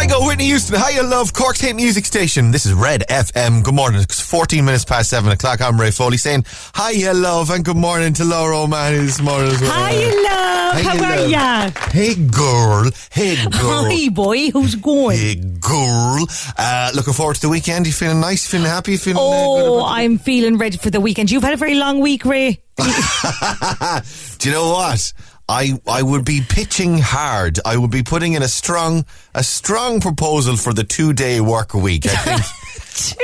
Kygo, Whitney Houston, Hiya Love, Cork's hit music station. This is Red FM. Good morning. It's 14 minutes past 7 o'clock. I'm Ray Foley saying Hiya Love and good morning to Laura O'Mahony this morning as well. Hi, love. Hiya, How are ya? Hey girl. Hey girl. Hi, boy. Who's going? Hey girl. Uh, looking forward to the weekend. You feeling nice? Feeling happy? Feeling uh, good Oh, I'm feeling ready for the weekend. You've had a very long week, Ray. Do you know what? I I would be pitching hard. I would be putting in a strong a strong proposal for the two day work week. I think.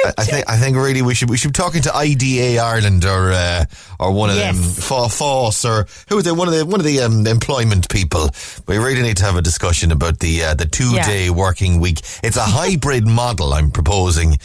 I- I think I think really we should we should be talking to IDA Ireland or uh, or one of them Yes. Fa- FÁS or who are they one of the one of the um, employment people. We really need to have a discussion about the uh, the two day working week. It's a hybrid model I'm proposing,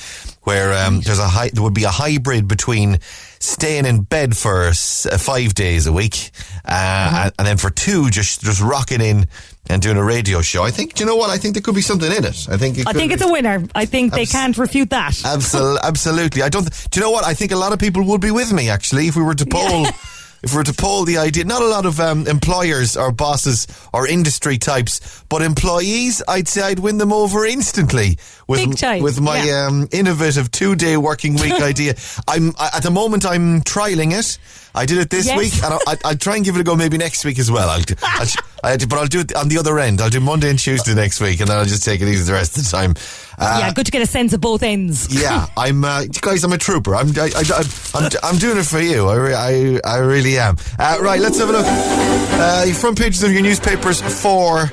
where um, there's a hy- there would be a hybrid between staying in bed for s- uh, five days a week, uh, and, and then for two just just rocking in and doing a radio show. I think do you know what I think there could be something in it. I think it I think be- it's a winner. I think they can't refute that. Absol- absolutely. I don't. Do you know what? I think a lot of people would be with me actually if we were to poll. If we were to poll the idea, not a lot of um, employers or bosses or industry types, but employees, I'd say I'd win them over instantly with with my yeah. um, innovative two day working week idea. I'm I, at the moment I'm trialing it. I did it this Yes. week, and I'll, I'll, I'll try and give it a go maybe next week as well. I'll, I'll, I, but I'll do it on the other end. I'll do Monday and Tuesday next week, and then I'll just take it easy the rest of the time. Uh, yeah, good to get a sense of both ends. yeah, I'm uh, guys. I'm a trooper. I'm I, I, I'm I'm doing it for you. I re- I, I really am. Uh, right, let's have a look. Uh, front pages of your newspapers for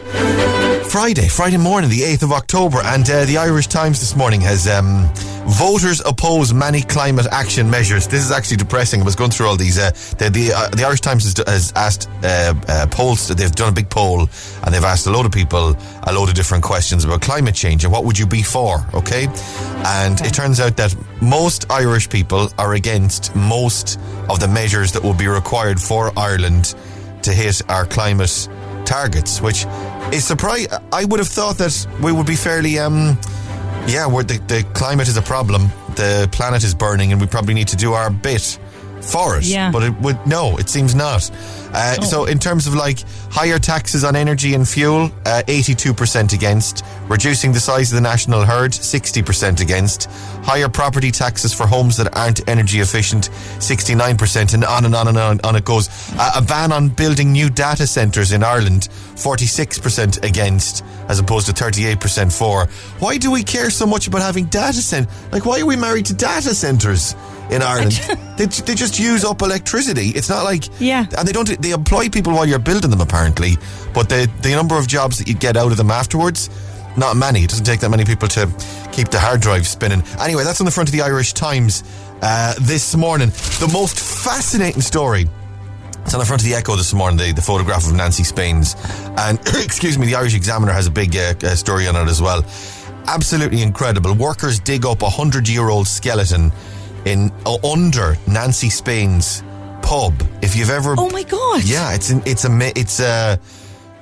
Friday, Friday morning, the eighth of October, and uh, the Irish Times this morning has um, voters oppose many climate action measures. This is actually depressing. I was going through all these. Uh, the the, uh, the Irish Times has, has asked uh, uh, polls. They've done a big poll, and they've asked a load of people a load of different questions about climate change and what would you be for. Okay, and it turns out that most Irish people are against most of the measures that will be required for Ireland to hit our climate targets, which is surprise. I would have thought that we would be fairly, um, yeah, where the, the climate is a problem, the planet is burning, and we probably need to do our bit for it. Yeah. But it would no, it seems not. Uh, So in terms of like higher taxes on energy and fuel, uh, 82% against. Reducing the size of the national herd, 60% against. Higher property taxes for homes that aren't energy efficient, 69%, and on and on and on, on it goes. Uh, a ban on building new data centres in Ireland, 46% against, as opposed to 38% for. Why do we care so much about having data centres? Like, why are we married to data centres in Ireland? they, they just use up electricity. It's not like Yeah. and they don't they employ people while you're building them apparently but the the number of jobs that you get out of them afterwards not many it doesn't take that many people to keep the hard drive spinning anyway that's on the front of the irish times uh, this morning the most fascinating story it's on the front of the Echo this morning, the, the photograph of Nancy Spain's. And, excuse me, the Irish Examiner has a big uh, uh, story on it as well. Absolutely incredible. Workers dig up a 100 year old skeleton in uh, under Nancy Spain's pub. If you've ever. Oh my god. Yeah, it's in, it's a it's a.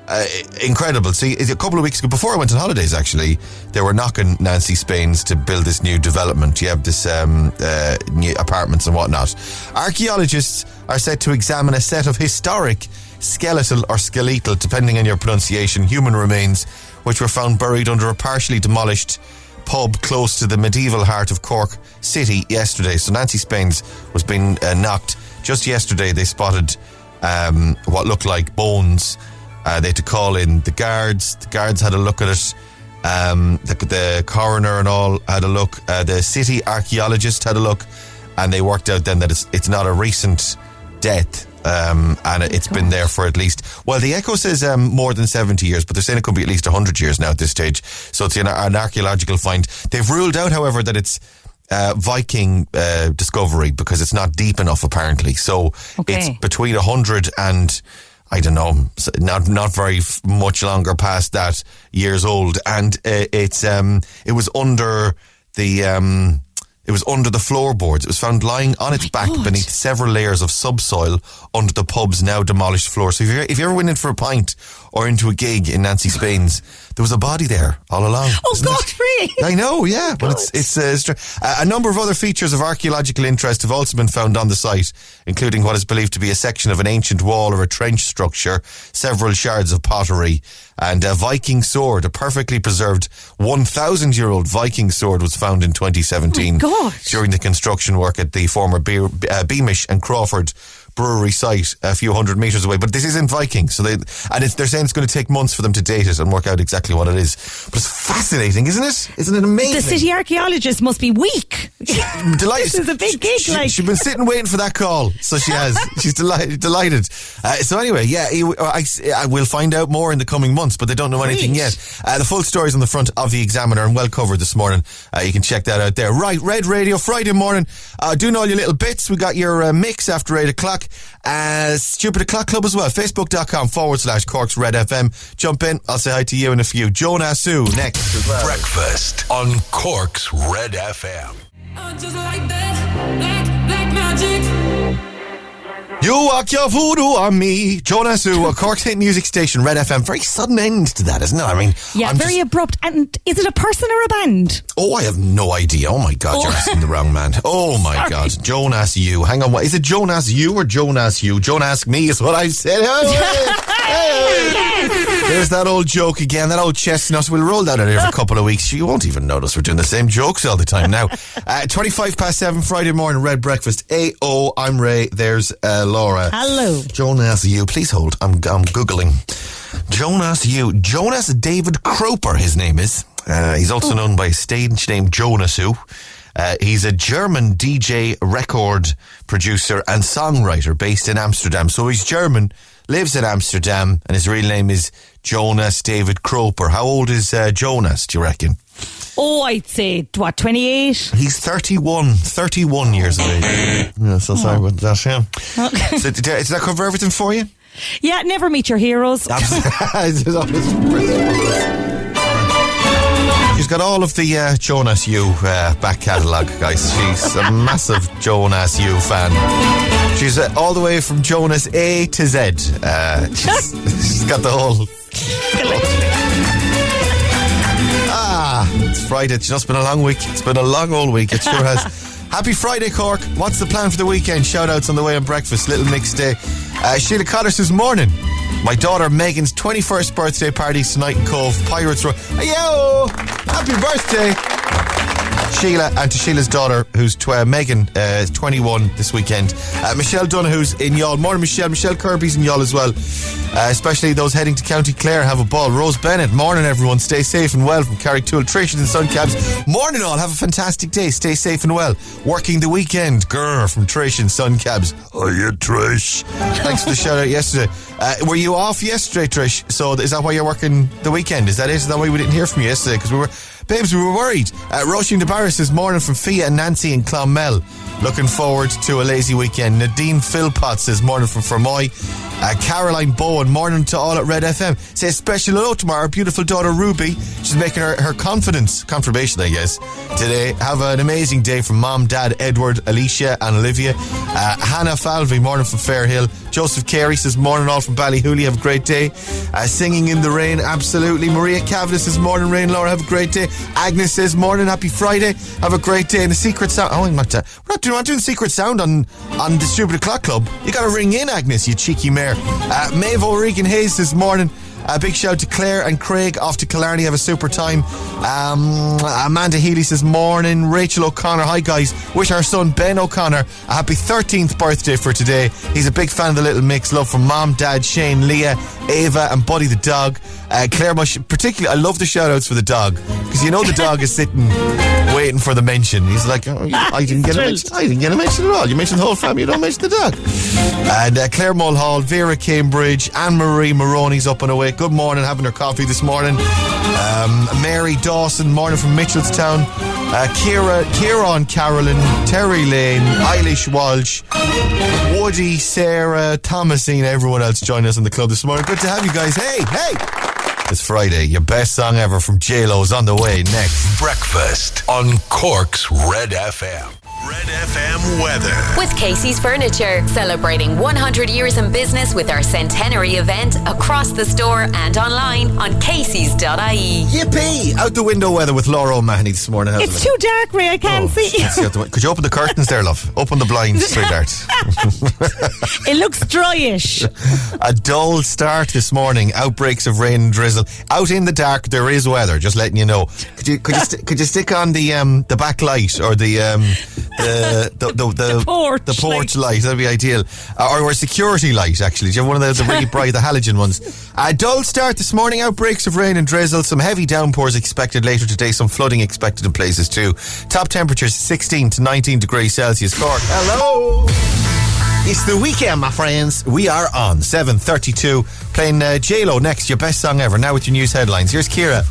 Uh, incredible. See, a couple of weeks ago, before I went on holidays, actually, they were knocking Nancy Spain's to build this new development. You have this um, uh, new apartments and whatnot. Archaeologists are set to examine a set of historic skeletal or skeletal, depending on your pronunciation, human remains, which were found buried under a partially demolished pub close to the medieval heart of Cork City yesterday. So Nancy Spain's was being uh, knocked just yesterday. They spotted um, what looked like bones. Uh, they had to call in the guards. The guards had a look at it. Um, the, the coroner and all had a look. Uh, the city archaeologist had a look, and they worked out then that it's it's not a recent death. Um, and it's been there for at least, well, the Echo says um, more than 70 years, but they're saying it could be at least 100 years now at this stage. So it's an, an archaeological find. They've ruled out, however, that it's uh, Viking uh, discovery because it's not deep enough, apparently. So Okay. it's between 100 and I don't know, not not very f- much longer past that years old, and uh, it's um it was under the um it was under the floorboards. It was found lying on its oh back God. beneath several layers of subsoil under the pub's now demolished floor. So if you if you ever went in for a pint or into a gig in Nancy Spain's, there was a body there all along. Oh, isn't it? Really? I know, yeah, but it's it's uh, a number of other features of archaeological interest have also been found on the site, including what is believed to be a section of an ancient wall or a trench structure, several shards of pottery, and a Viking sword. A perfectly preserved 1,000-year-old Viking sword was found in 2017 Oh, God. during the construction work at the former Be- uh, Beamish and Crawford brewery site a few hundred meters away. But this isn't Viking, so they and it's, they're saying it's going to take months for them to date it and work out exactly what it is. But it's fascinating, isn't it? Isn't it amazing? The city archaeologist must be weak. Delighted. This is a big gig, She, like. she's been sitting waiting for that call, so she has. she's delighted. Delighted. Uh, so anyway, yeah, he- I, I will find out more in the coming months, but they don't know anything yet. Uh, the full story is on the front of the Examiner and well covered this morning. Uh, you can check that out there. Right, Red Radio Friday morning. Uh, doing all your little bits. We got your uh, mix after eight o'clock. Uh, Stupid O'clock Club as well. Facebook.com forward slash Corks Red FM. Jump in. I'll say hi to you in a few. Jonasu next as well. Breakfast on Cork's Red FM. You walk your voodoo on me. Jonasu, a Cork's hit music station, Red FM. Very sudden end to that, isn't it? I mean, Yeah, I'm very just- abrupt. And is it a person or a band? oh, I have no idea. Oh my God, you're Oh. asking the wrong man. Oh my Sorry. God, Jonas you. Hang on, what is it? Jonas you or Jonas you? Jonas me is what I said. Hey, hey. There's that old joke again. That old chestnut. We'll roll that out every couple of weeks. You won't even notice we're doing the same jokes all the time now. Uh, Twenty-five past seven Friday morning. Red breakfast. A O. I'm Ray. There's uh, Laura. Hello. Jonas you. Please hold. I'm I'm googling. Jonas you. Jonas David Kroper. His name is. Uh, he's also known by stage name Jonasu. Uh, he's a German DJ, record producer, and songwriter based in Amsterdam. So he's German, lives in Amsterdam, and his real name is Jonas David Kroper. How old is uh, Jonas, do you reckon? Oh, I'd say, what, 28? He's 31, 31 years of age. Yeah, so sorry about that, yeah. So did, did that cover everything for you? Yeah, never meet your heroes. It's always- She's got all of the uh, Jonas U uh, back catalogue, guys. She's a massive Jonas U fan. She's uh, all the way from Jonas A to Z. Uh, she's, she's got the whole. It's Friday. It's just been a long week. It's been a long old week. It sure has. Happy Friday, Cork. What's the plan for the weekend? Shout outs on the way on breakfast. Little mix day. Uh, Sheila Cotter says, Morning. My daughter Megan's 21st birthday party tonight in Cobh, Pirates Row. Yo! Happy birthday! Sheila and to Sheila's daughter, who's tw- uh, Megan, uh, is 21 this weekend. Uh, Michelle Donahue's in y'all. Morning, Michelle. Michelle Kirby's in y'all as well. Uh, especially those heading to County Clare have a ball. Rose Bennett, morning everyone. Stay safe and well from Carrigtwohill. Trish and Sun Cabs. Morning all. Have a fantastic day. Stay safe and well. Working the weekend. Grr from Trish and Sun Cabs. Yeah, Trish. Thanks for the shout out yesterday. Uh, were you off yesterday, Trish? So is that why you're working the weekend? Is that it? Is that why we didn't hear from you yesterday? Because we were, babes, we were worried. Uh, Roisin de Barris this morning from Fia and Nancy in Clonmel. Looking forward to a lazy weekend. Nadine Philpott says morning from Fermoy. Uh, Caroline Bowen, morning to all at Red FM. Says special hello to our beautiful daughter Ruby. She's making her, her confidence, confirmation, I guess, today. Have an amazing day from mom, dad, Edward, Alicia, and Olivia. Uh, Hannah Falvey, morning from Fairhill. Joseph Carey says morning all from Ballyhooly. Have a great day. Uh, singing in the rain, absolutely. Maria Cavanagh says morning rain. Laura, have a great day. Agnes says morning, happy Friday. Have a great day. And the secret sound. Oh, I'm not. Uh, we're not doing, we're not doing secret sound on on the Stupid O'clock Club. You got to ring in, Agnes, you cheeky mare. Uh, Maeve O'Regan Hayes this morning. A big shout to Claire and Craig off to Killarney. Have a super time. Um, Amanda Healy says morning. Rachel O'Connor. Hi guys. Wish our son Ben O'Connor a happy 13th birthday for today. He's a big fan of the Little Mix. Love from mom, dad, Shane, Leah, Ava, and Buddy the dog. Uh, Claire, Mush, particularly, I love the shout outs for the dog because you know the dog is sitting waiting for the mention. He's like, oh, I didn't get a mention. I didn't get a mention at all. You mentioned the whole family. You don't mention the dog. And uh, Claire Mulhall, Vera Cambridge, Anne Marie Maroney's up and away. Good morning, having her coffee this morning. Um, Mary Dawson, morning from Mitchellstown. Uh, Kira, Kieran Carolyn, Terry Lane, Eilish Walsh, Woody, Sarah, Thomasine, everyone else joining us in the club this morning. Good to have you guys. Hey, hey! It's Friday. Your best song ever from J-Lo's on the way next. Breakfast on Cork's Red FM. Red FM weather. With Casey's Furniture, celebrating 100 years in business with our centenary event across the store and online on Casey's.ie. Yippee! Out the window weather with Laura O'Mahony this morning. How's It's it too dark, Ray. I can't Oh, see. let's Could you open the curtains there, love? Open the blinds, sweetheart. It looks dryish. A dull start this morning. Outbreaks of rain and drizzle. Out in the dark, there is weather. Just letting you know. Could you could you, st- could you stick on the um the back light or the um the the the, the, porch the porch light? That'd be ideal. Uh, or, or a security light. Actually, do you have one of the, the really bright the halogen ones? A dull start this morning. Outbreaks of rain and drizzle. Some heavy downpours expected later today. Some flooding expected in places too. Top temperatures 16 to 19 degrees Celsius. Cork. Hello. It's the weekend, my friends. We are on 7.32, playing uh, J-Lo next, your best song ever, now with your news headlines. Here's Kira.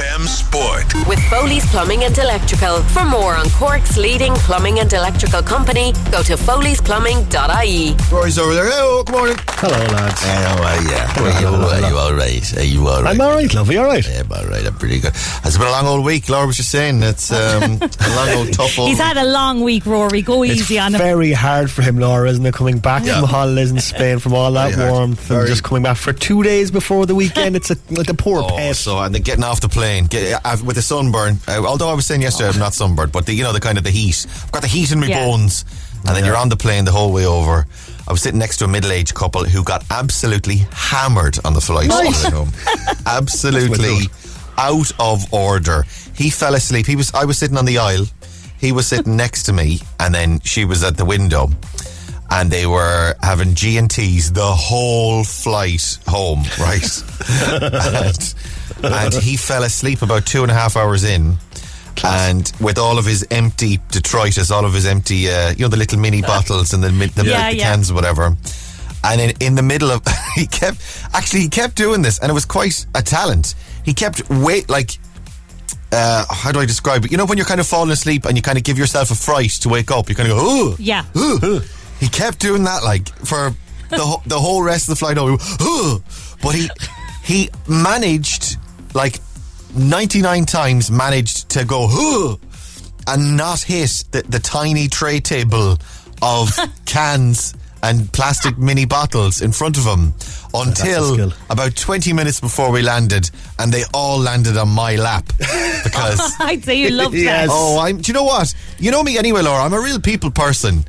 Red FM Sport. With Foley's Plumbing and Electrical. For more on Cork's leading plumbing and electrical company, go to foleysplumbing.ie. Rory's over there. Hello, good morning. Hello, lads. How are you? hello, hello. Are you all right? Are you all right? I'm all right, lovely. All right. Yeah, I'm all right. I'm pretty good. It's been a long old week. Laura was just saying it's um, a long old tough old. He's had a long week, Rory. Go It's easy on him. very hard for him, Laura, isn't it? Coming back Yeah. from holidays in Spain, from all that Very hard. warmth, Very. and just coming back for two days before the weekend. It's a, like a poor Oh, pet. so and then getting off the plane get, uh, with the sunburn. Uh, although I was saying yesterday I'm not sunburned, but the, you know the kind of the heat. I've got the heat in my Yeah. bones, and then you're on the plane the whole way over. I was sitting next to a middle-aged couple who got absolutely hammered on the flight Nice. home. absolutely out of order. He fell asleep. He was. I was sitting on the aisle. He was sitting next to me, and then she was at the window. And they were having G and T's the whole flight home, right? and, and he fell asleep about two and a half hours in. And with all of his empty detritus, all of his empty, uh, you know, the little mini bottles and the, mi- the, Yeah, the yeah. cans, or whatever. And in, in the middle of, he kept, actually, he kept doing this, and it was quite a talent. He kept wait, like, uh, how do I describe it? You know, when you're kind of falling asleep and you kind of give yourself a fright to wake up, you kind of go, oh, Yeah. he kept doing that like for the wh- the whole rest of the flight home. "Ugh." But he he managed like 99 times managed to go and not hit the, the tiny tray table of cans and plastic mini bottles in front of him until about 20 minutes before we landed and they all landed on my lap because I'd say you love Yes. Oh, I'm. Do you know what? You know me anyway, Laura. I'm a real people person.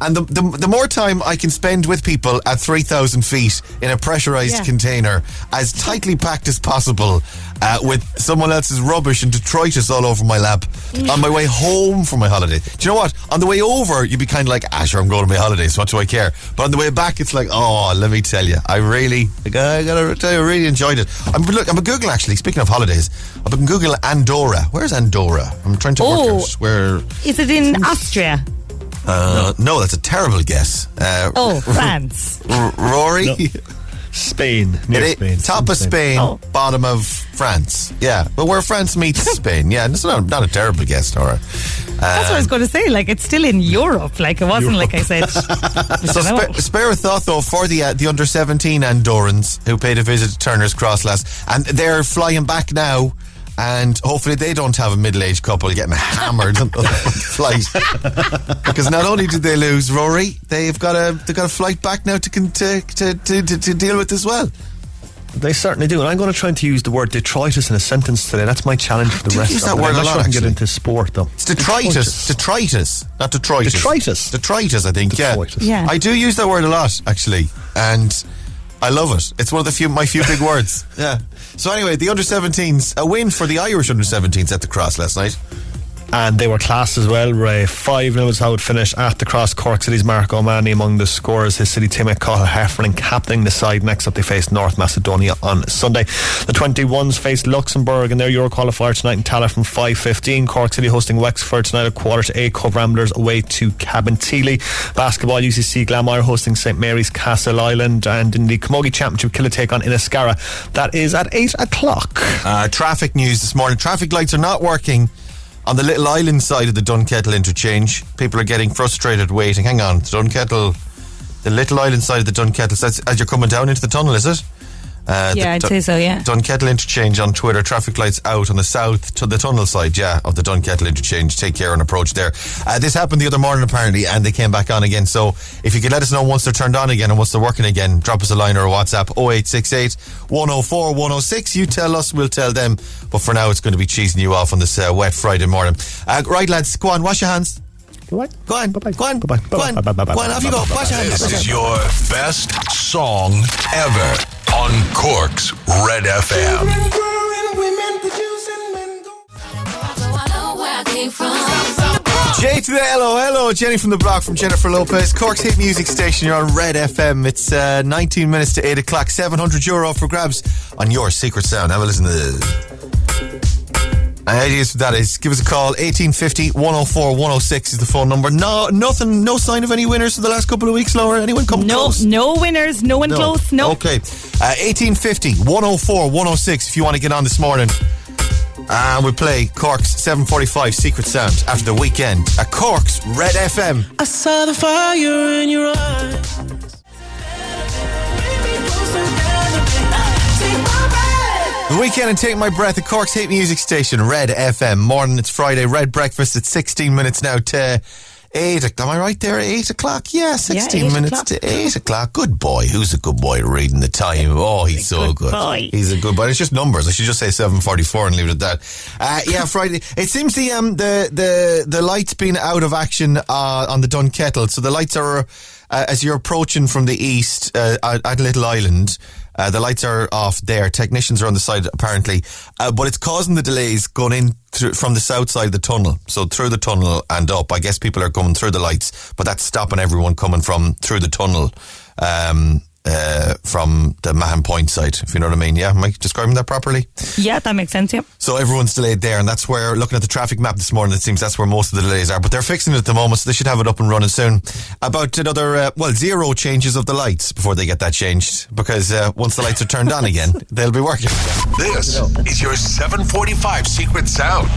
and the, the the more time I can spend with people at three thousand feet in a pressurized Yeah. container, as tightly packed as possible, uh, with someone else's rubbish and detritus all over my lap, on my way home from my holiday. Do you know what? On the way over, you'd be kind of like, "Ah, sure, I'm going to my holidays. What do I care?" But on the way back, it's like, "Oh, let me tell you, I really, I gotta tell you, I really enjoyed it." I'm look, I'm a Google actually. Speaking of holidays, I've been Google Andorra. Where's Andorra? I'm trying to work Oh. out where. Is it in Austria? Uh, no, that's a terrible guess. Uh, Oh, France. R- Rory, Spain, near It- Spain. top of Spain, Oh. bottom of France. Yeah, but where France meets Spain. Yeah, it's not, not a terrible guess, Nora. That's what I was going to say. Like, it's still in Europe. Like, it wasn't like I said. So spare, a thought though for the uh, the under seventeen Andorrans who paid a visit to Turner's Cross last, and they're flying back now. And hopefully they don't have a middle-aged couple getting hammered on the flight, because not only did they lose Rory, they've got a they've got a flight back now to to, to, to, to, to deal with as well. They certainly do. And I'm going to try to use the word detritus in a sentence today. That's my challenge for the Do rest use of that it. word I'm a lot, sure I can get actually. into sport, though. It's detritus. Detritus. Not detritus. Detritus? Detritus, I think. Detritus. Yeah. Yeah. I do use that word a lot, actually. And I love it. It's one of the few my few big words. Yeah. So anyway, the under 17s, a win for the Irish under 17s at the cross last night. And they were class as well, Ray. 5 0 is how it finished at the cross. Cork City's Mark O'Mahony among the scorers. His city teammate Cathal Heffernan captaining the side. Next up, they face North Macedonia on Sunday. The 21s face Luxembourg in their Euro qualifier tonight in Tallaght from 5.15. Cork City hosting Wexford tonight at quarter to 8. Cobh Ramblers away to Cabinteely. Basketball, UCC Glanmire hosting St Mary's Castle Island. And in the Camogie Championship, Killeagh take on Inniscarra. That is at 8 o'clock. Uh, traffic news this morning. Traffic lights are not working on the little island side of the Dunkettle interchange. People are getting frustrated waiting. Hang on, the Dunkettle, the little island side of the Dunkettle. So as you're coming down into the tunnel, is it? Uh, Yeah, I'd Dun- say so, yeah. Dunkettle interchange on Twitter. Traffic lights out on the south to the tunnel side, yeah, of the Dunkettle interchange. Take care and approach there. Uh, this happened the other morning apparently, and they came back on again. So if you could let us know once they're turned on again and once they're working again, drop us a line or a WhatsApp 0868 104 106. You tell us, we'll tell them. But for now, it's going to be cheesing you off on this uh, wet Friday morning. Uh, right, lads, go on, wash your hands. Go on, go on, Bye-bye. go on, Bye-bye. go on, Bye-bye. go on, off you go. Wash your hands. This is your best song ever on Cork's Red FM. J to the hello, hello, Jenny from the block from Jennifer Lopez, Cork's hit music station. You're on Red FM. It's uh, 19 minutes to 8 o'clock, 700 euro for grabs on your secret sound. Have a listen to this. My ideas for that is give us a call 1850 104 106 is the phone number. No, nothing, no sign of any winners for the last couple of weeks, Laura. Anyone come No, close? no no winners, no one close, no. Okay. Uh, 1850 104 106 if you want to get on this morning. And we play Cork's 745 Secret Sound after the weekend at Cork's Red FM. I saw the fire in your eyes. The Weeknd and Take My Breath at Cork's hit music station, Red FM. Morning, it's Friday. Red breakfast at 16 minutes now to 8 o'clock. Am I right there? 8 o'clock? Yeah, 16 8 minutes o'clock. to 8 o'clock. Good boy. Who's a good boy reading the time? Oh, he's so good. boy. He's a good boy. It's just numbers. I should just say 744 and leave it at that. Uh, yeah, Friday. It seems the, um, the, the, the lights been out of action, uh, on the Dunkettle. So the lights are, uh, as you're approaching from the east, uh, at, at Little Island, uh, the lights are off there. Technicians are on the side apparently, uh, but it's causing the delays going in through, from the south side of the tunnel. So through the tunnel and up. I guess people are coming through the lights, but that's stopping everyone coming from through the tunnel. Um, uh, from the Mahon Point side, if you know what I mean. Yeah, am I describing that properly? Yeah, that makes sense, yeah. So everyone's delayed there, and that's where, looking at the traffic map this morning, it seems that's where most of the delays are. But they're fixing it at the moment, so they should have it up and running soon. About another, uh, well, zero changes of the lights before they get that changed, because uh, once the lights are turned on again, they'll be working. This is your 745 Secret Sound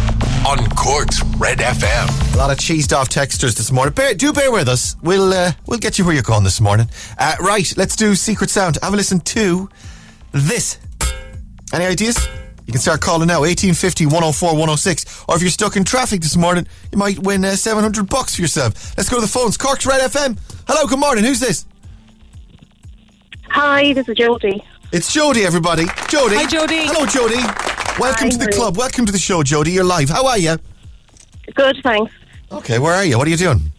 on Cork's Red FM. A lot of cheesed off texters this morning. Bear, do bear with us. We'll uh, we'll get you where you're going this morning. Uh, right, let's do Secret Sound. Have a listen to this. Any ideas? You can start calling now 1850 104 106. Or if you're stuck in traffic this morning, you might win uh, 700 bucks for yourself. Let's go to the phones. Cork's Red FM. Hello, good morning. Who's this? Hi, this is Jodie. It's Jody, everybody. Jody. Hi, Jody. Hello, Jody. Welcome Hi, to the Marie. club. Welcome to the show, Jody. You're live. How are you? Good, thanks. Okay, where are you? What are you doing?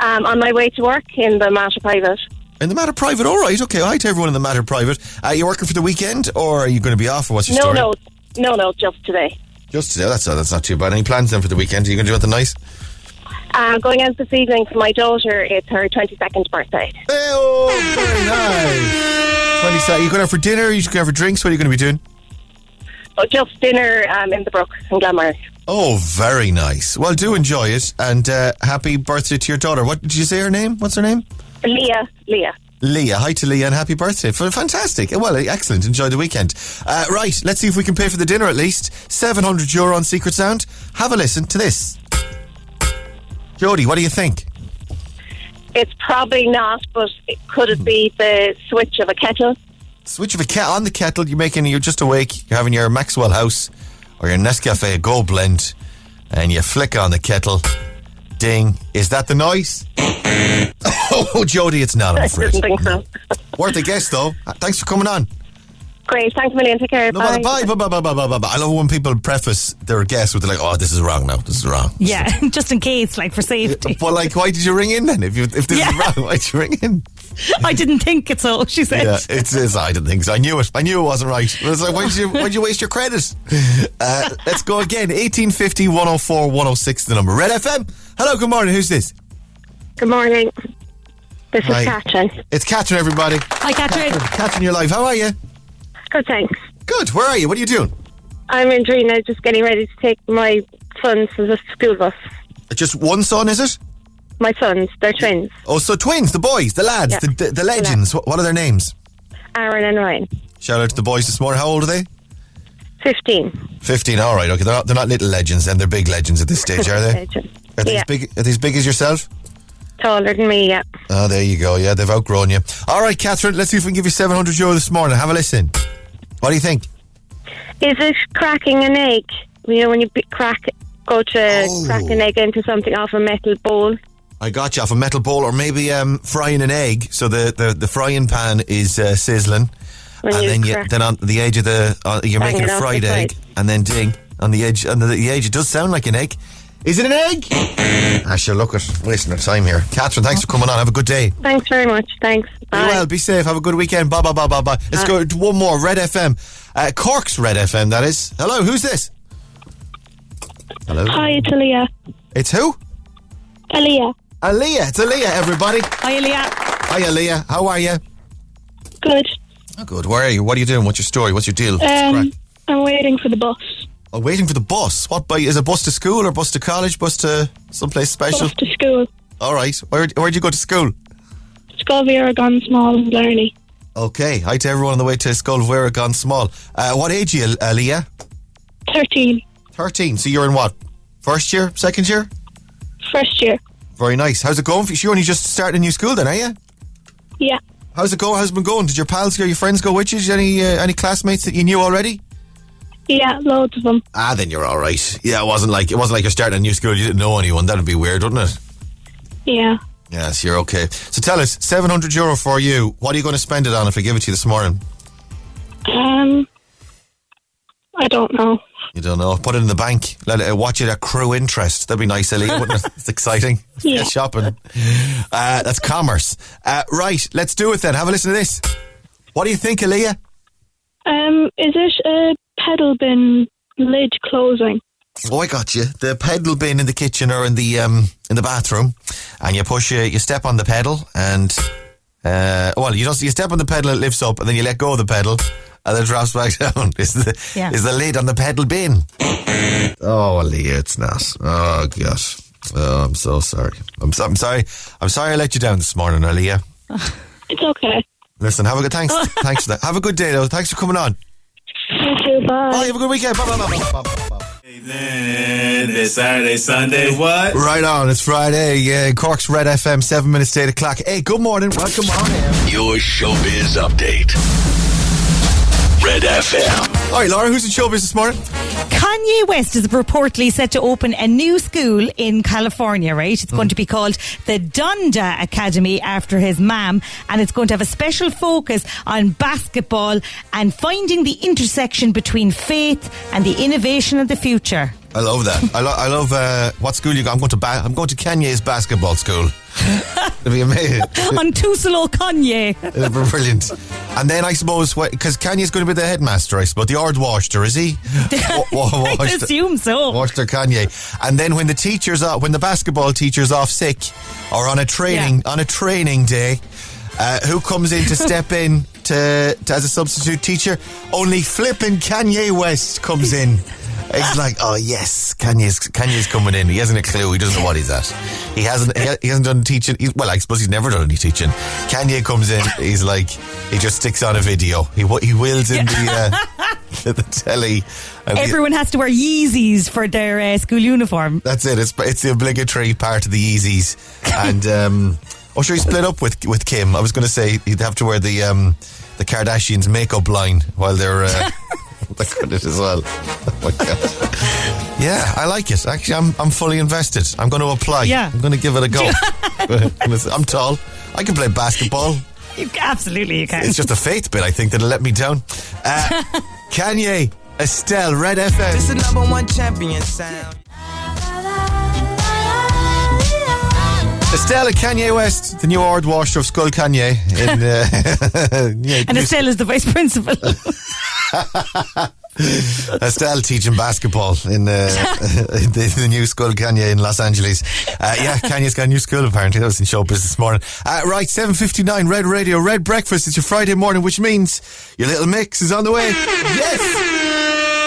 Um, on my way to work in the Mater Private. In the Mater Private, all right, okay. Hi to everyone in the Mater Private. Uh, you working for the weekend, or are you going to be off, or what's your No, story? no, no, no, no, just today. Just today. That's, that's not too bad. Any plans then for the weekend? Are you going to do anything nice? Uh, going out this evening for my daughter. It's her 22nd birthday. Oh, very nice. 20 sec- you going out for dinner? Are you going out for drinks? What are you going to be doing? But just dinner um, in the Brook in Glanmire. Oh, very nice. Well, do enjoy it, and uh, happy birthday to your daughter. What did you say her name? What's her name? Leah, Leah. Leah. Hi to Leah and happy birthday. Fantastic. Well, excellent. Enjoy the weekend. Uh, right, let's see if we can pay for the dinner at least. 700 euro on Secret Sound. Have a listen to this. Jody, what do you think? It's probably not, but it, could it be the switch of a kettle? Switch of a kettle on the kettle. You're making. You're just awake. You're having your Maxwell House or your Nescafe Gold Blend, and you flick on the kettle. Ding. Is that the noise? oh, Jody, it's not. I'm I didn't think so. Worth a guess, though. Thanks for coming on. Great, thanks a million. Take care. No Bye. Bye. Bye. Bye. Bye. Bye. Bye. Bye. I love when people preface their guess with like, "Oh, this is wrong. now. this is wrong." Yeah, just in case, like for safety. But like, why did you ring in then? If you if this Yeah. is wrong, why did you ring in? I didn't think it all she said. Yeah, it's, it's I didn't think so. I knew it. I knew it wasn't right. It was like, why did you why did you waste your credit? Uh, let's go again. 1850 104 106 the number. Red FM. Hello. Good morning. Who's this? Good morning. This Hi. is Catherine. It's Catherine. Everybody. Hi, Catherine. Catherine, you're live. How are you? Good, thanks. Good. Where are you? What are you doing? I'm in Drina, just getting ready to take my sons to the school bus. Just one son, is it? My sons, they're twins, Oh, so twins, the boys, the lads, Yeah. the, the, the legends. What, what are their names? Aaron and Ryan. Shout out to the boys this morning. How old are they? 15. 15. All right. Okay. They're not, they're not little legends then. They're big legends at this stage, are they? Are they yeah, as big, are they as big as yourself? Taller than me, yeah. Oh, there you go. Yeah, they've outgrown you. All right, Catherine, let's see if we can give you 700 euro this morning. Have a listen. What do you think? Is it cracking an egg? You know, when you crack, go to Oh. crack an egg into something off a metal bowl. I got you off a metal bowl, or maybe um, frying an egg. So the, the, the frying pan is uh, sizzling, When and you then you, then on the edge of the uh, you're Bang making a fried egg, and then ding on the edge. On the, the edge, it does sound like an egg. Is it an egg? I sure look at wasting our time here. Catherine, thanks for coming on. Have a good day. Thanks very much. Thanks. Be Bye. well, be safe. Have a good weekend. Bye bye bye bye bye. Let's go to one more. Red FM, uh, Cork's Red FM. That is. Hello, who's this? Hello. Hi, it's Aaliyah. It's who? Aaliyah. Aaliyah. It's Aaliyah. Everybody. Hi, Leah. Hi, Aaliyah. How are you? Good. Oh, good. Where are you? What are you doing? What's your story? What's your deal? Um. I'm waiting for the bus. Oh, waiting for the bus. What? By, is it a bus to school or bus to college? Bus to someplace special? Bus to school. All right. Where Where'd you go to school? Scoil Mhuire gan Smál and Blarney. Okay. Hi to everyone on the way to Scoil gan Smál. Uh, what age are you, Aaliyah? 13. 13. So you're in what? First year? Second year? First year. Very nice. How's it going for you? You only just started a new school then, are you? Yeah. How's it going? How's it been going? Did your pals go, your friends go with you? Did any, uh, any classmates that you knew already? Yeah, loads of them. Ah, then you're all right. Yeah, it wasn't like it wasn't like you're starting a new school. You didn't know anyone. That'd be weird, wouldn't it? Yeah. Yes, you're okay. So tell us, seven hundred euro for you. What are you going to spend it on if I give it to you this morning? Um, I don't know. You don't know. Put it in the bank. Let it uh, watch it accrue interest. That'd be nice, Ellie, wouldn't it? It's exciting. Yeah. Shopping. Uh, that's commerce. Uh, right, let's do it then. Have a listen to this. What do you think, Aaliyah? Um, is it a pedal bin lid closing? Oh, I got you. The pedal bin in the kitchen or in the um, in the bathroom, and you push uh, you step on the pedal, and uh, well, you don't you step on the pedal, it lifts up, and then you let go of the pedal, and then it drops back down. Is the Yeah. is the lid on the pedal bin? Oh, Leah, it's not. Oh gosh. Oh, I'm so sorry. I'm, so, I'm sorry. I'm sorry I let you down this morning, Aaliyah. It's okay. Listen, have a good thanks. thanks for that. Have a good day, though. Thanks for coming on. You too. Bye. Bye. Have a good weekend. Bye. Bye. Bye. Bye. bye, bye. Then this Saturday, Sunday, what? Right on. It's Friday. Yeah, Cork's Red FM. Seven minutes to eight o'clock. Hey, good morning. Welcome on in. Your showbiz update. Red FM. All right, Laura. Who's in showbiz this morning? Kanye West is reportedly set to open a new school in California, right? It's going to be called the Donda Academy after his mom, and it's going to have a special focus on basketball and finding the intersection between faith and the innovation of the future. I love that. I, lo- I love uh, what school you go. I'm going to. Ba- I'm going to Kanye's basketball school. It'll be amazing. on Tusalo Kanye. It'll be brilliant. And then I suppose because Kanye's going to be the headmaster, I suppose the Ardmháistir, is he? Wa- wa- I assume so. Washter Kanye. And then when the teachers off, when the basketball teacher's off sick or on a training on a training day, uh, who comes in to step in to, to as a substitute teacher? Only flipping Kanye West comes in. It's like, oh yes, Kanye's Kanye's coming in. He hasn't a clue. He doesn't know what he's at. He hasn't. He, ha- hasn't done teaching. He, well, I suppose he's never done any teaching. Kanye comes in. He's like, he just sticks on a video. He he wheels in the uh, the telly. And the- Everyone has to wear Yeezys for their uh, school uniform. that's it. It's it's the obligatory part of the Yeezys, and um, oh sure, he split up with with Kim. I was going to say he'd have to wear the um, the Kardashians makeup line while they're. Uh, Look at it as well. Oh my god! Yeah, I like it. Actually, I'm I'm fully invested. I'm going to apply. Yeah. I'm going to give it a go. I'm tall. I can play basketball. You, absolutely, you can. It's just a faith bit, I think, that'll let me down. Uh, Kanye, Estelle, Red FM. This is the number one champion sound. Estelle, Kanye West, the new Ardmháistir of Scoil Kanye. In, uh, yeah, and Estelle is the vice principal. Estelle teaching basketball in, uh, in the, the new school, Kanye in Los Angeles. Uh, yeah, Kanye's got a new school apparently. That was in showbiz this morning. Uh, right, 7.59, Red Radio, Red Breakfast. It's your Friday morning, which means your little mix is on the way. Yes!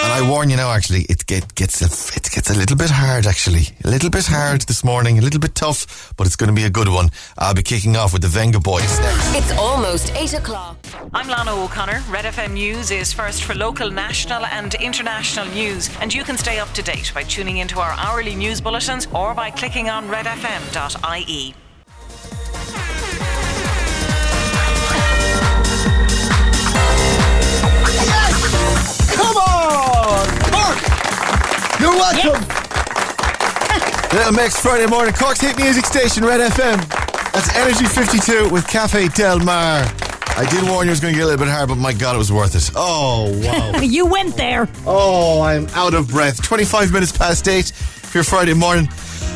And I warn you now, actually, it get, gets a, it gets a little bit hard, actually. A little bit hard this morning, a little bit tough, but it's going to be a good one. I'll be kicking off with the Vengaboys next. It's almost 8 o'clock. I'm Lana O'Connor. Red FM News is first for local, national, and international news, and you can stay up to date by tuning into our hourly news bulletins or by clicking on redfm.ie. Welcome. Little Mix Friday morning, Cork's hit music station, Red FM. That's Energy 52 with Cafe Del Mar. I did warn you it was going to get a little bit hard, but my God, it was worth it. Oh, wow. you went there. Oh, I'm out of breath. 25 minutes past 8 for your Friday morning.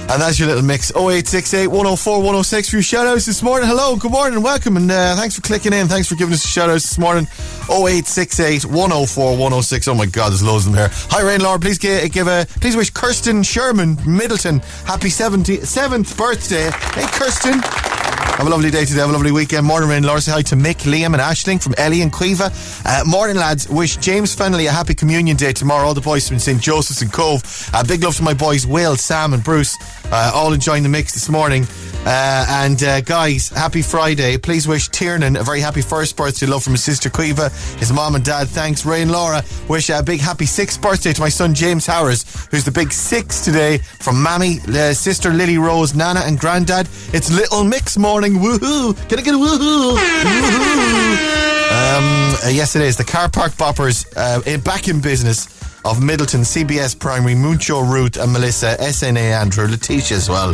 And that's your little mix. 0868 104 106 for your shout outs this morning. Hello, good morning, welcome, and uh, thanks for clicking in. Thanks for giving us shout outs this morning. 0868 104 106. Oh my God, there's loads of them here. Hi, Rain Laura. Please give, give a please wish Kirsten Sherman Middleton happy 77th birthday. Hey, Kirsten. Have a lovely day today. Have a lovely weekend. Morning, Rain. Laura, say hi to Mick, Liam, and Ashling from Ellie and Caoimhe. Uh, morning, lads. Wish James Fennelly a happy communion day tomorrow. All the boys from St. Joseph's and Cobh. Uh, big love to my boys, Will, Sam, and Bruce. Uh, all enjoying the mix this morning. Uh, and uh, guys, happy Friday. Please wish Tiernan a very happy first birthday. Love from his sister Caoimhe, his mom and dad. Thanks, Ray and Laura. Wish a big happy sixth birthday to my son James Howers, who's the big six today from Mammy, uh, sister Lily Rose, Nana, and Granddad. It's Little Mix morning. Woohoo! Can I get a woohoo? Woohoo! Um, uh, yes, it is. The car park boppers uh, back in business of Midleton, CBS Primary, Mucho, Ruth, and Melissa, SNA Andrew, Letitia as well,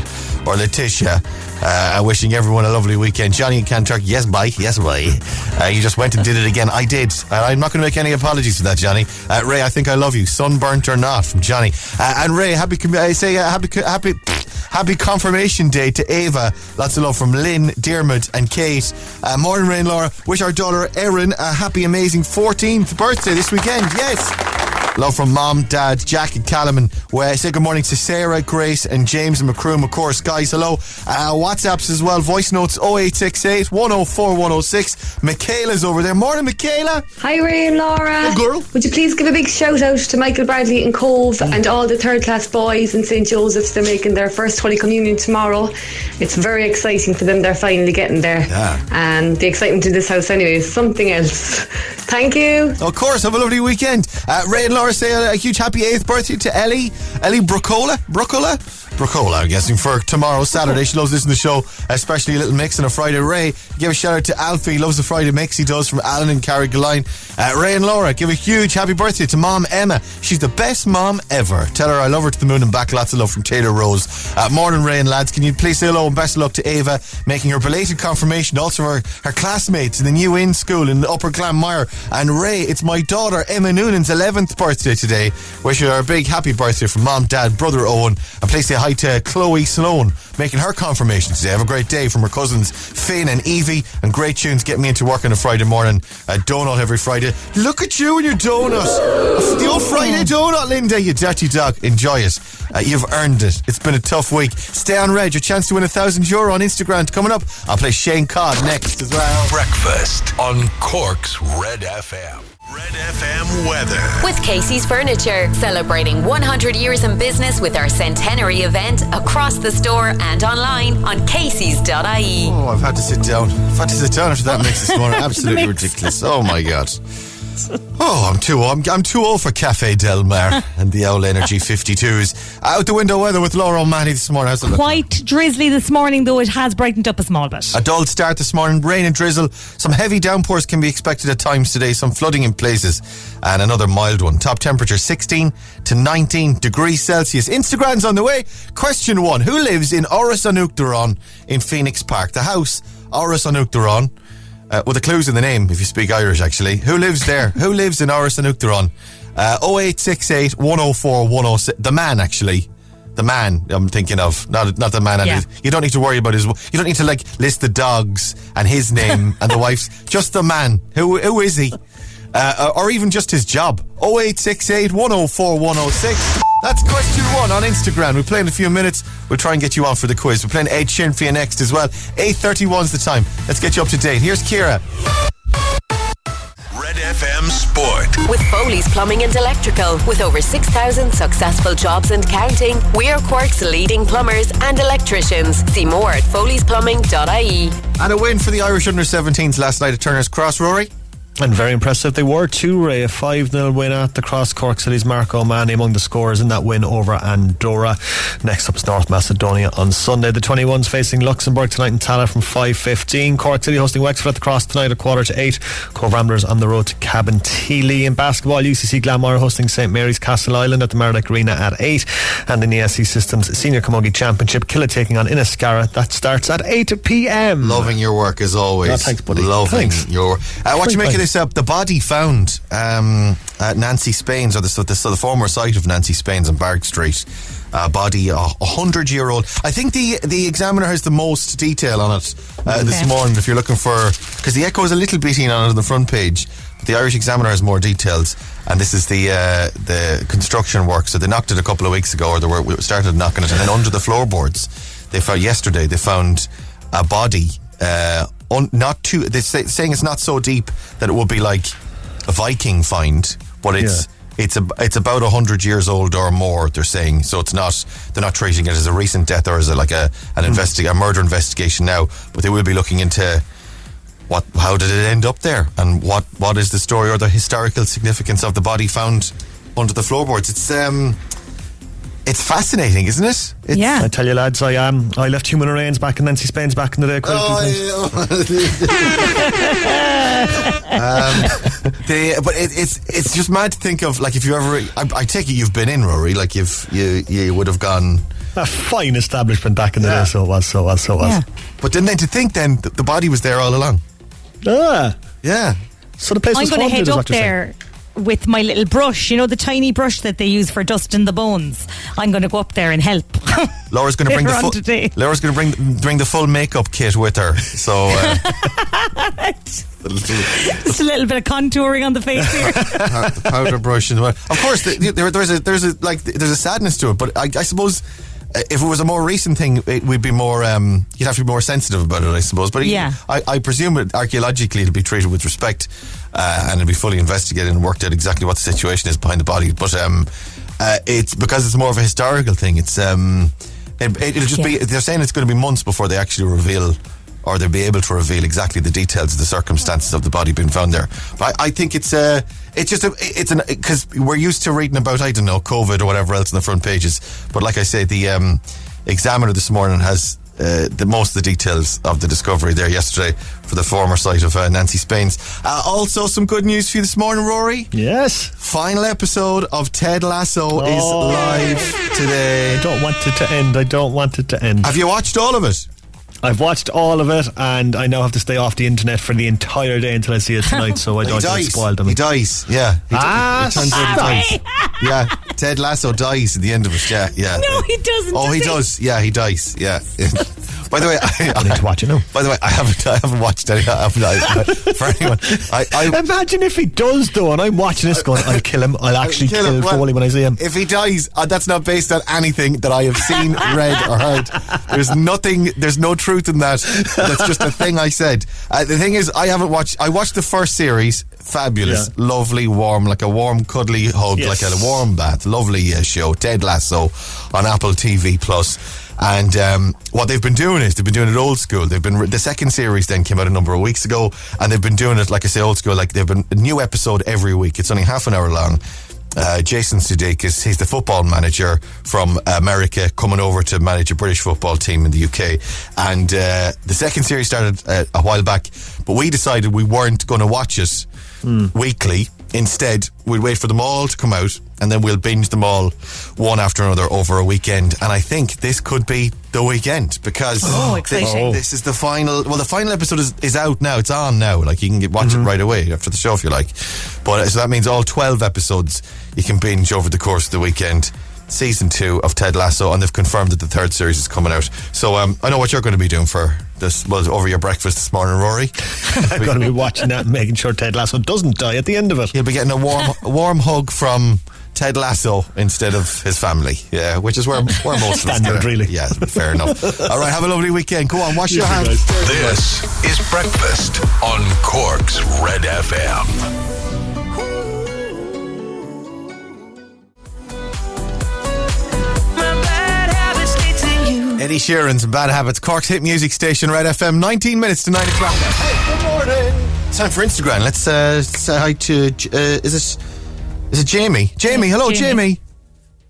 or Letitia. Uh, wishing everyone a lovely weekend. Johnny and Kanturk, yes, bye, yes, bye. Uh, you just went and did it again. I did. Uh, I'm not going to make any apologies for that, Johnny. Uh, Ray, I think I love you, sunburnt or not, from Johnny. Uh, and Ray, happy, I say uh, happy, happy, happy confirmation day to Ava. Lots of love from Lynn, Dermot, and Kate. Uh, morning, Rain, Laura. Wish our daughter Erin a happy, amazing 14th birthday this weekend. Yes. Love from mom, dad, Jack, and Callum. And uh, say good morning to Sarah, Grace, and James and Macroom, of course. Guys, hello. Uh, WhatsApps as well. Voice notes 0868 104 106. Michaela's over there. Morning, Michaela. Hi, Ray and Laura. Girl. Would you please give a big shout out to Michael Bradley and Cobh and all the third class boys in St. Joseph's? They're making their first Holy Communion tomorrow. It's very exciting for them. They're finally getting there. Yeah. And the excitement in this house, anyway, is something else. Thank you. Of course, have a lovely weekend. Uh, Ray and Laura say a, a huge happy eighth birthday to Ellie. Ellie Brocola. Brocola? Brocola, I'm guessing, for tomorrow, Saturday. She loves listening to the show, especially a little mix on a Friday. Ray, give a shout out to Alfie. Loves the Friday mix he does from Alan and Carrie Galine. Uh, Ray and Laura, give a huge happy birthday to mom Emma. She's the best mom ever. Tell her I love her to the moon and back. Lots of love from Taylor Rose. Uh, morning, Ray and lads. Can you please say hello and best of luck to Ava, making her belated confirmation. Also, her, her classmates in the new in school in Upper Glanmire. And Ray, it's my daughter Emma Noonan's 11th birthday today. Wish her a big happy birthday from mom, dad, brother Owen. And please say hi to Chloe Sloan, making her confirmation today. Have a great day from her cousins Finn and Evie. And great tunes get me into work on a Friday morning. A donut every Friday. Look at you and your donut. The old Friday donut, Linda, you dirty dog. Enjoy it. Uh, you've earned it. It's been a tough week. Stay on red. Your chance to win a thousand euro on Instagram coming up. I'll play Shane Codd next as well. Breakfast on Cork's Red FM. Red FM weather. With Casey's Furniture, celebrating 100 years in business with our centenary event across the store and online on Casey's.ie. Oh, I've had to sit down. I've had to sit down after that mix this morning. Absolutely ridiculous. Oh my god. Oh, I'm too old. I'm, I'm too old for Cafe Del Mar and the Owl Energy 52s. Out the window weather with Laura O'Mahony this morning. How's it looking? Quite drizzly this morning, though it has brightened up a small bit. A dull start this morning, rain and drizzle. Some heavy downpours can be expected at times today, some flooding in places, and another mild one. Top temperature 16 to 19 degrees Celsius. Instagram's on the way. Question one Who lives in Áras an Uachtaráin in Phoenix Park? The house, Áras an Uachtaráin. Uh, with the clues in the name, if you speak Irish, actually. Who lives there? Who lives in Áras an Uachtaráin? Uh, 0868 104 106. The man, actually. The man I'm thinking of, not not the man. Yeah. You don't need to worry about his. You don't need to like list the dogs and his name and the wife's. Just the man. Who who is he? Uh, or even just his job. 0868 104 106. That's question one on Instagram. We'll play in a few minutes. We'll try and get you on for the quiz. We're playing Ed Sheeran for you next as well. 8.31's the time. Let's get you up to date. Here's Kira. Red FM Sport. With Foley's Plumbing and Electrical, with over 6,000 successful jobs and counting, we're Cork's leading plumbers and electricians. See more at foleysplumbing.ie. And a win for the Irish under 17s last night at Turner's Cross, Rory. And very impressive they were too, Ray. A 5 0 win at the Cross Cork City's Mark O'Mahony among the scorers in that win over Andorra. Next up is North Macedonia on Sunday. The 21s facing Luxembourg tonight in Tallaght from 5.15. Cork City hosting Wexford at the Cross tonight at quarter to 8. Cobh Ramblers on the road to Cabin Cabinteely. In basketball, UCC Glanmire hosting St Mary's Castle Island at the Mardyke Arena at 8. And in the SE Systems Senior Camogie Championship, Killeagh taking on Inniscarra. That starts at 8 p.m. Loving your work as always. Oh, thanks, buddy. Loving Thanks. your. Uh, what you Very this? Uh, the body found um, at Nancy Spain's, or the, so the, the former site of Nancy Spain's on Barrack Street. Uh, body a hundred year old. I think the the Examiner has the most detail on it uh, this morning. If you're looking for, because the Echo is a little bit in on it on the front page, but the Irish Examiner has more details. And this is the uh, the construction work. So they knocked it a couple of weeks ago, or they were started knocking it, and then under the floorboards, they found yesterday they found a body. Uh, un, not too. They're say, saying it's not so deep that it would be like a Viking find, but it's it's a, it's about hundred years old or more. They're saying so. It's not. They're not treating it as a recent death or as a, like a an investi- a murder investigation now. But they will be looking into what how did it end up there and what what is the story or the historical significance of the body found under the floorboards. It's um. It's fascinating, isn't it? It's, Yeah. I tell you, lads, I um, I left human remains back in Nancy Spain's back in the day. Quite a few times. um, they, but it, it's it's just mad to think of like if you ever I, I take it you've been in Rory like you've you you would have gone A fine establishment back in the Yeah. day, so it was, so it was, so it was. Yeah. but then then to think then the, the body was there all along Ah, yeah so the place I'm was going to head up what you're saying. With my little brush, you know, the tiny brush that they use for dusting the bones. I'm going to go up there and help. Laura's going to bring the full today. Laura's going to bring bring the full makeup kit with her so uh, Just a little bit of contouring on the face here. the powder brush and what of course the, there, there's a there's a like there's a sadness to it but I, I suppose if it was a more recent thing, it would be more. Um, you'd have to be more sensitive about it, I suppose. But Yeah. I, I presume it archaeologically it'll be treated with respect, uh, and it'll be fully investigated and worked out exactly what the situation is behind the body. But um, uh, it's because it's more of a historical thing. It's um, it, it'll just be. They're saying it's going to be months before they actually reveal. Or they'll be able to reveal exactly the details of the circumstances of the body being found there. But I, I think it's a, it's just a, it's an because we're used to reading about I don't know COVID or whatever else in the front pages. But like I say, the um, Examiner this morning has uh, the most of the details of the discovery there yesterday for the former site of uh, Nancy Spain's. Uh, also, some good news for you this morning, Rory. Yes. Final episode of Ted Lasso Oh. is live today. I don't want it to end. I don't want it to end. Have you watched all of it? I've watched all of it, and I now have to stay off the internet for the entire day until I see it tonight, so I don't get dies. spoiled. He dies. Yeah. He, Ah, it turns out he sorry. dies. Yeah. Ted Lasso dies at the end of it. Yeah. Yeah. No, he doesn't, Oh, does he he? does. Yeah, he dies. Yeah. By the way, I, I need to watch it now. By the way, I haven't. I haven't watched any. I haven't, I, for anyone, I, I Imagine if he does, though, and I'm watching this going, I'll kill him. I'll actually kill, him. Well, Foley when I see him. If he dies, uh, that's not based on anything that I have seen, read, or heard. There's nothing. There's no truth in that. That's just a thing I said. Uh, the thing is, I haven't watched. I watched the first series. Fabulous, Yeah. lovely, warm, like a warm, cuddly hug, Yes. like a warm bath. Lovely uh, show, Ted Lasso, on Apple TV Plus. And um, what they've been doing is they've been doing it old school. They've been the second series then came out a number of weeks ago, and they've been doing it like I say old school. Like they've been a new episode every week. It's only half an hour long. Uh, Jason Sudeikis, he's the football manager from America, coming over to manage a British football team in the UK. And uh, the second series started uh, a while back, but we decided we weren't going to watch it weekly. Instead, we'll wait for them all to come out and then we'll binge them all one after another over a weekend. And I think this could be the weekend because Oh, exciting. This, this is the final. Well, the final episode is, is out now. It's on now. Like you can get, watch it right away after the show if you like. But uh, so that means all twelve episodes you can binge over the course of the weekend. Season two of Ted Lasso, and they've confirmed that the third series is coming out. So um, I know what you're going to be doing for this. Well, over your breakfast this morning, Rory. I'm going to be watching that and making sure Ted Lasso doesn't die at the end of it. He'll be getting a warm, a warm hug from Ted Lasso instead of his family. Yeah, which is where, where most of us Standard, really. Yeah, fair enough. All right, have a lovely weekend. Go on, wash your hands. guys. This is Breakfast on Cork's Red FM. Ed Sheeran's Bad Habits, Cork's hit music station, Red FM, 19 minutes to 9 o'clock. Hey, good morning. time for Instagram. Let's uh, say hi to. Uh, is it? Is it Jamie? Jamie, hello, Jamie. Jamie.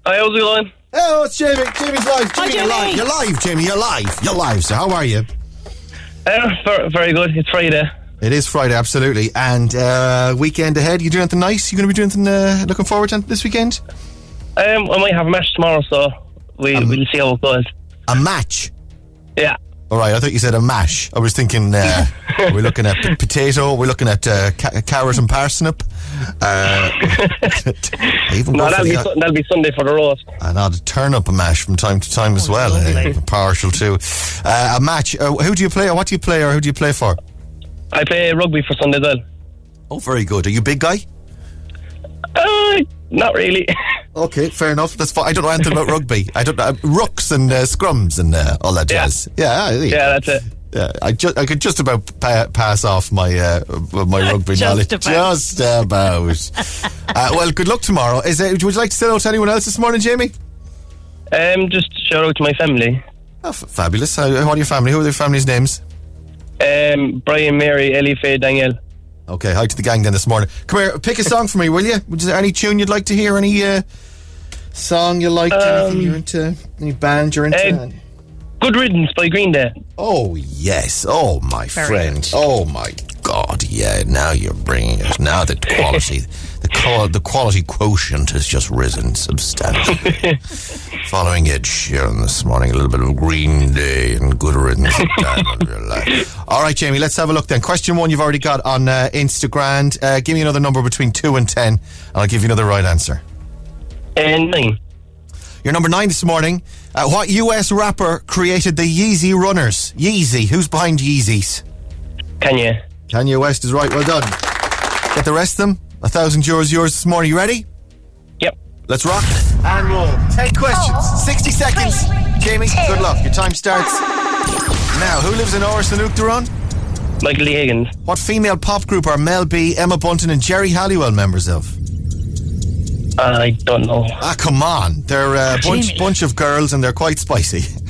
Hi, how's it going? Oh, it's Jamie. Jamie's live. Hi, Jamie, you're Jamie. live. You're live, Jamie. You're live. You're live. So, how are you? Uh, very, very good. It's Friday. It is Friday, absolutely, and uh, weekend ahead. You doing anything nice? You going to be doing anything? Uh, looking forward to this weekend? Um, I might have a match tomorrow, so we, Um, we'll see how it goes. A match. Yeah. All right, I thought you said a mash. I was thinking, uh, are we looking at p- potato? We're looking at uh, ca- carrot and parsnip. Uh, even No, that'll be, the- Su- that'll be Sunday for the roast. and I'd turn up a mash from time to time as well. lovely. Uh, partial too. Uh, a match. Uh, who do you play? Or what do you play? Or who do you play for? I play rugby for Sunday as well. Oh, very good. Are you a big guy? Uh, not really. Okay, fair enough. That's fine. I don't know anything about rugby. I don't know uh, rucks and uh, scrums and uh, all that Yeah. jazz. Yeah, yeah, yeah, that's it. Yeah, I, ju- I could just about pa- pass off my uh, my rugby Just knowledge. about. Just about. uh, well, good luck tomorrow. Is it, would you like to say hello to anyone else this morning, Jamie? Um, just shout out to my family. Oh, f- fabulous. What are your family? Who are their family's names? Um, Brian, Mary, Ellie, Faye, Danielle. Okay, hi to the gang then this morning. Come here, pick a song for me, will you? Is there any tune you'd like to hear? Any uh, song you like? anything you're into? Any band you're into? Uh, Good Riddance by Green Day. oh yes. Oh my friend. Oh my God. Yeah. Now you're bringing it. Now the quality, the qual- the quality quotient has just risen substantially. Following Ed Sheeran this morning, a little bit of Green Day and Good Riddance. time of your life. All right, Jamie. Let's have a look then. Question one, you've already got on uh, Instagram. Uh, give me another number between two and ten, and I'll give you another right answer. And nine. You're number nine this morning. Uh, what US rapper created the Yeezy Runners? Yeezy. Who's behind Yeezys? Kanye. Kanye West is right. Well done. Get the rest of them. A thousand euros yours this morning. You ready? Yep. Let's rock and roll. Ten questions. 60 seconds. Jamie, good luck. Your time starts now. Who lives in Áras an Uachtaráin? Michael D. Higgins. What female pop group are Mel B, Emma Bunton, and Geri Halliwell members of? I don't know. Ah, come on. They're a bunch, bunch of girls and they're quite spicy.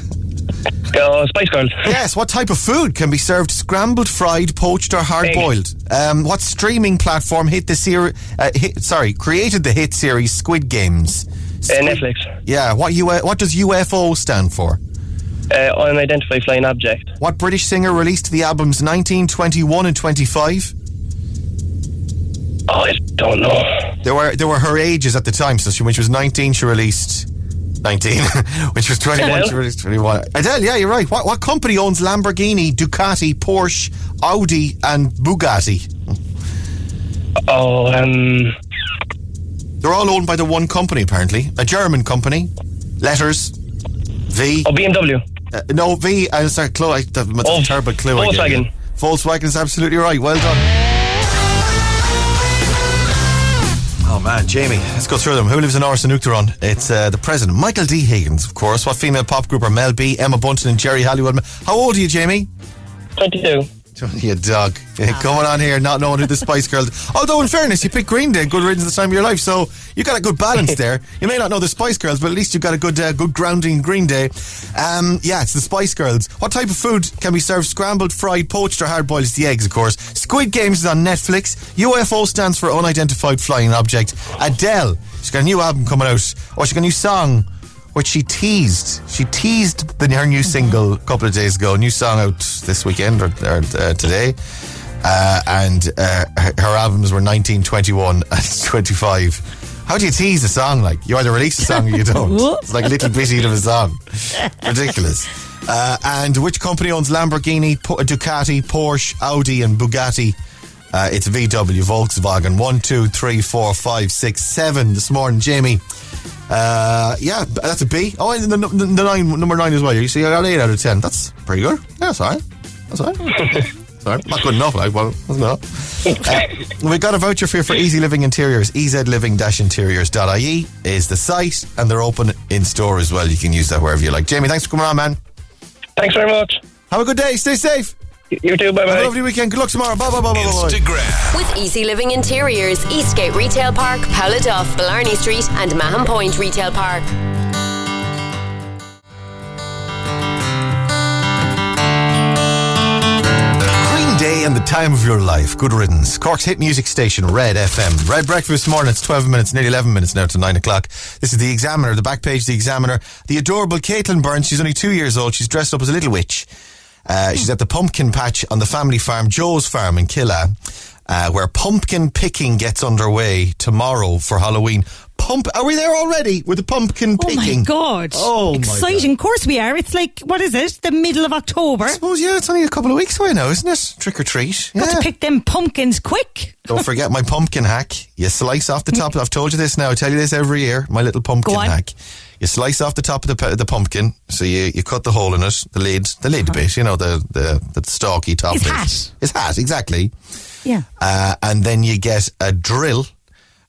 Uh, Spice Girls. Yes, what type of food can be served scrambled, fried, poached, or hard boiled? Um, what streaming platform hit the series? Uh, hit, sorry, created the hit series Squid Games? Uh, Netflix. Yeah, what U- what does UFO stand for? Uh, unidentified flying object. What British singer released the albums 1921 and 25? Oh, I don't know. There were there were her ages at the time. So she, when she was 19, she released 19. when she was 21, she Adele? released 21. Adele, yeah, you're right. What what company owns Lamborghini, Ducati, Porsche, Audi, and Bugatti? Oh, um, They're all owned by the one company, apparently. A German company. Letters. V. oh, BMW. Uh, no, V. Uh, sorry, Chloe. I- That's a terrible clue. I gave you. Volkswagen. Volkswagen is absolutely right. Well done. Man, Jamie, let's go through them. Who lives in Áras an? It's uh, the president, Michael D. Higgins, of course. What female pop group are Mel B, Emma Bunton, and Geri Halliwell? How old are you, Jamie? 22. You dog. Coming on here not knowing who the Spice Girls. Although, in fairness, you picked Green Day, good riddance the time of your life, so you got a good balance there. You may not know the Spice Girls, but at least you've got a good, uh, good grounding in Green Day. Um, yeah, it's the Spice Girls. What type of food can be served scrambled, fried, poached, or hard boiled? It's the eggs, of course. Squid Games is on Netflix. UFO stands for Unidentified Flying Object. Adele, she's got a new album coming out, or she's got a new song which she teased. She teased the, her new single a couple of days ago. New song out this weekend or, or uh, today. Uh, and uh, her, her albums were 19, 21, and 25. How do you tease a song like? You either release a song or you don't. it's like a little bitty of a song. Ridiculous. Uh, and which company owns Lamborghini, Ducati, Porsche, Audi, and Bugatti? Uh, it's VW, Volkswagen. One, two, three, four, five, six, seven this morning. Jamie. Uh, yeah, that's a B. Oh, and the, the, the nine, number nine as well. You see, I got eight out of ten. That's pretty good. Yeah, that's all right. That's all right. Sorry, not good enough, like, well, that's not. Uh, we got a voucher for you for EZ Living Interiors. ezliving-interiors.ie is the site, and they're open in store as well. You can use that wherever you like. Jamie, thanks for coming on, man. Thanks very much. Have a good day. Stay safe. You too. Bye Have a bye. lovely weekend. Good luck tomorrow. Bye, bye, bye, bye, bye. Instagram. With EZ Living Interiors, Eastgate Retail Park, Pouladuff, Blarney Street, and Mahon Point Retail Park. Green Day and the Time of your life. Good riddance. Cork's hit music station, Red FM. Red breakfast this morning. It's 12 minutes, nearly 11 minutes now to 9 o'clock. This is the Examiner, the back page of the Examiner. The adorable Caitlin Burns. She's only two years old. She's dressed up as a little witch. Uh, she's at the pumpkin patch on the family farm, Joe's Farm in Killeagh, uh, where pumpkin picking gets underway tomorrow for Halloween. Pump, are we there already with the pumpkin Oh picking? Oh my god! Oh my exciting! Of course we are. It's like what is it? The middle of October. I suppose yeah, it's only a couple of weeks away now, isn't it? Trick or treat. Got Yeah. to pick them pumpkins quick. Don't forget my pumpkin hack. You slice off the top. I've told you this now. I tell you this every year. My little pumpkin hack. You slice off the top of the, the pumpkin. So you, you cut the hole in it, the lid, the lid bit, you know, the, the, the stalky top His bit. hat. His hat, exactly. Yeah. Uh, and then you get a drill.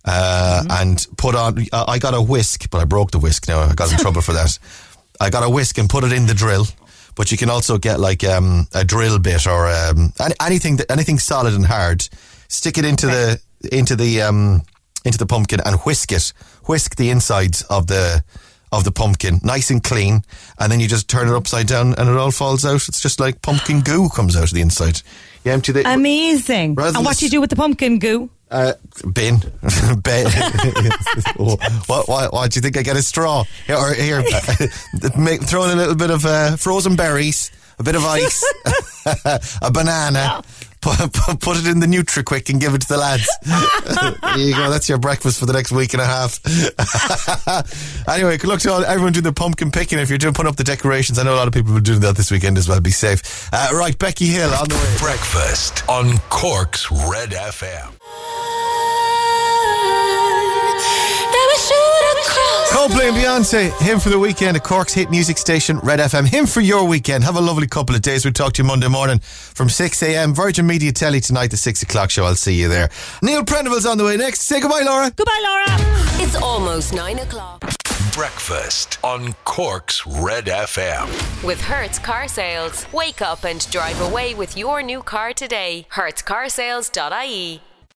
Uh, and put on. I got a whisk, but I broke the whisk. Now I got in trouble for that. I got a whisk and put it in the drill. But you can also get like um, a drill bit or um, anything that, anything solid and hard. Stick it into the into the um, into the pumpkin and whisk it. Whisk the insides of the of the pumpkin, nice and clean, and then you just turn it upside down and it all falls out. It's just like pumpkin goo comes out of the inside. You empty the Amazing. And what do you do with the pumpkin goo? uh, bin. bin. Oh, what do you think? I get a straw? Here, or here, make, throw in a little bit of uh, frozen berries, a bit of ice, a banana. Put, put, put it in the NutriQuick and give it to the lads. there you go. That's your breakfast for the next week and a half. anyway, good luck to all, everyone doing the pumpkin picking. If you're doing putting up the decorations, I know a lot of people will be doing that this weekend as well. Be safe. Uh, right, Becky Hill on the way. Breakfast on Cork's Red FM. Coldplay and Beyonce, Hymn for the weekend at Cork's hit music station, Red FM. Him for your weekend. Have a lovely couple of days. We'll talk to you Monday morning from 6 a.m. Virgin Media Telly tonight, the 6 o'clock show. I'll see you there. Neil Prendeville's on the way next. Say goodbye, Laura. Goodbye, Laura. It's almost nine o'clock. Breakfast on Cork's Red FM. With Hertz Car Sales. Wake up and drive away with your new car today. HertzCarsales.ie.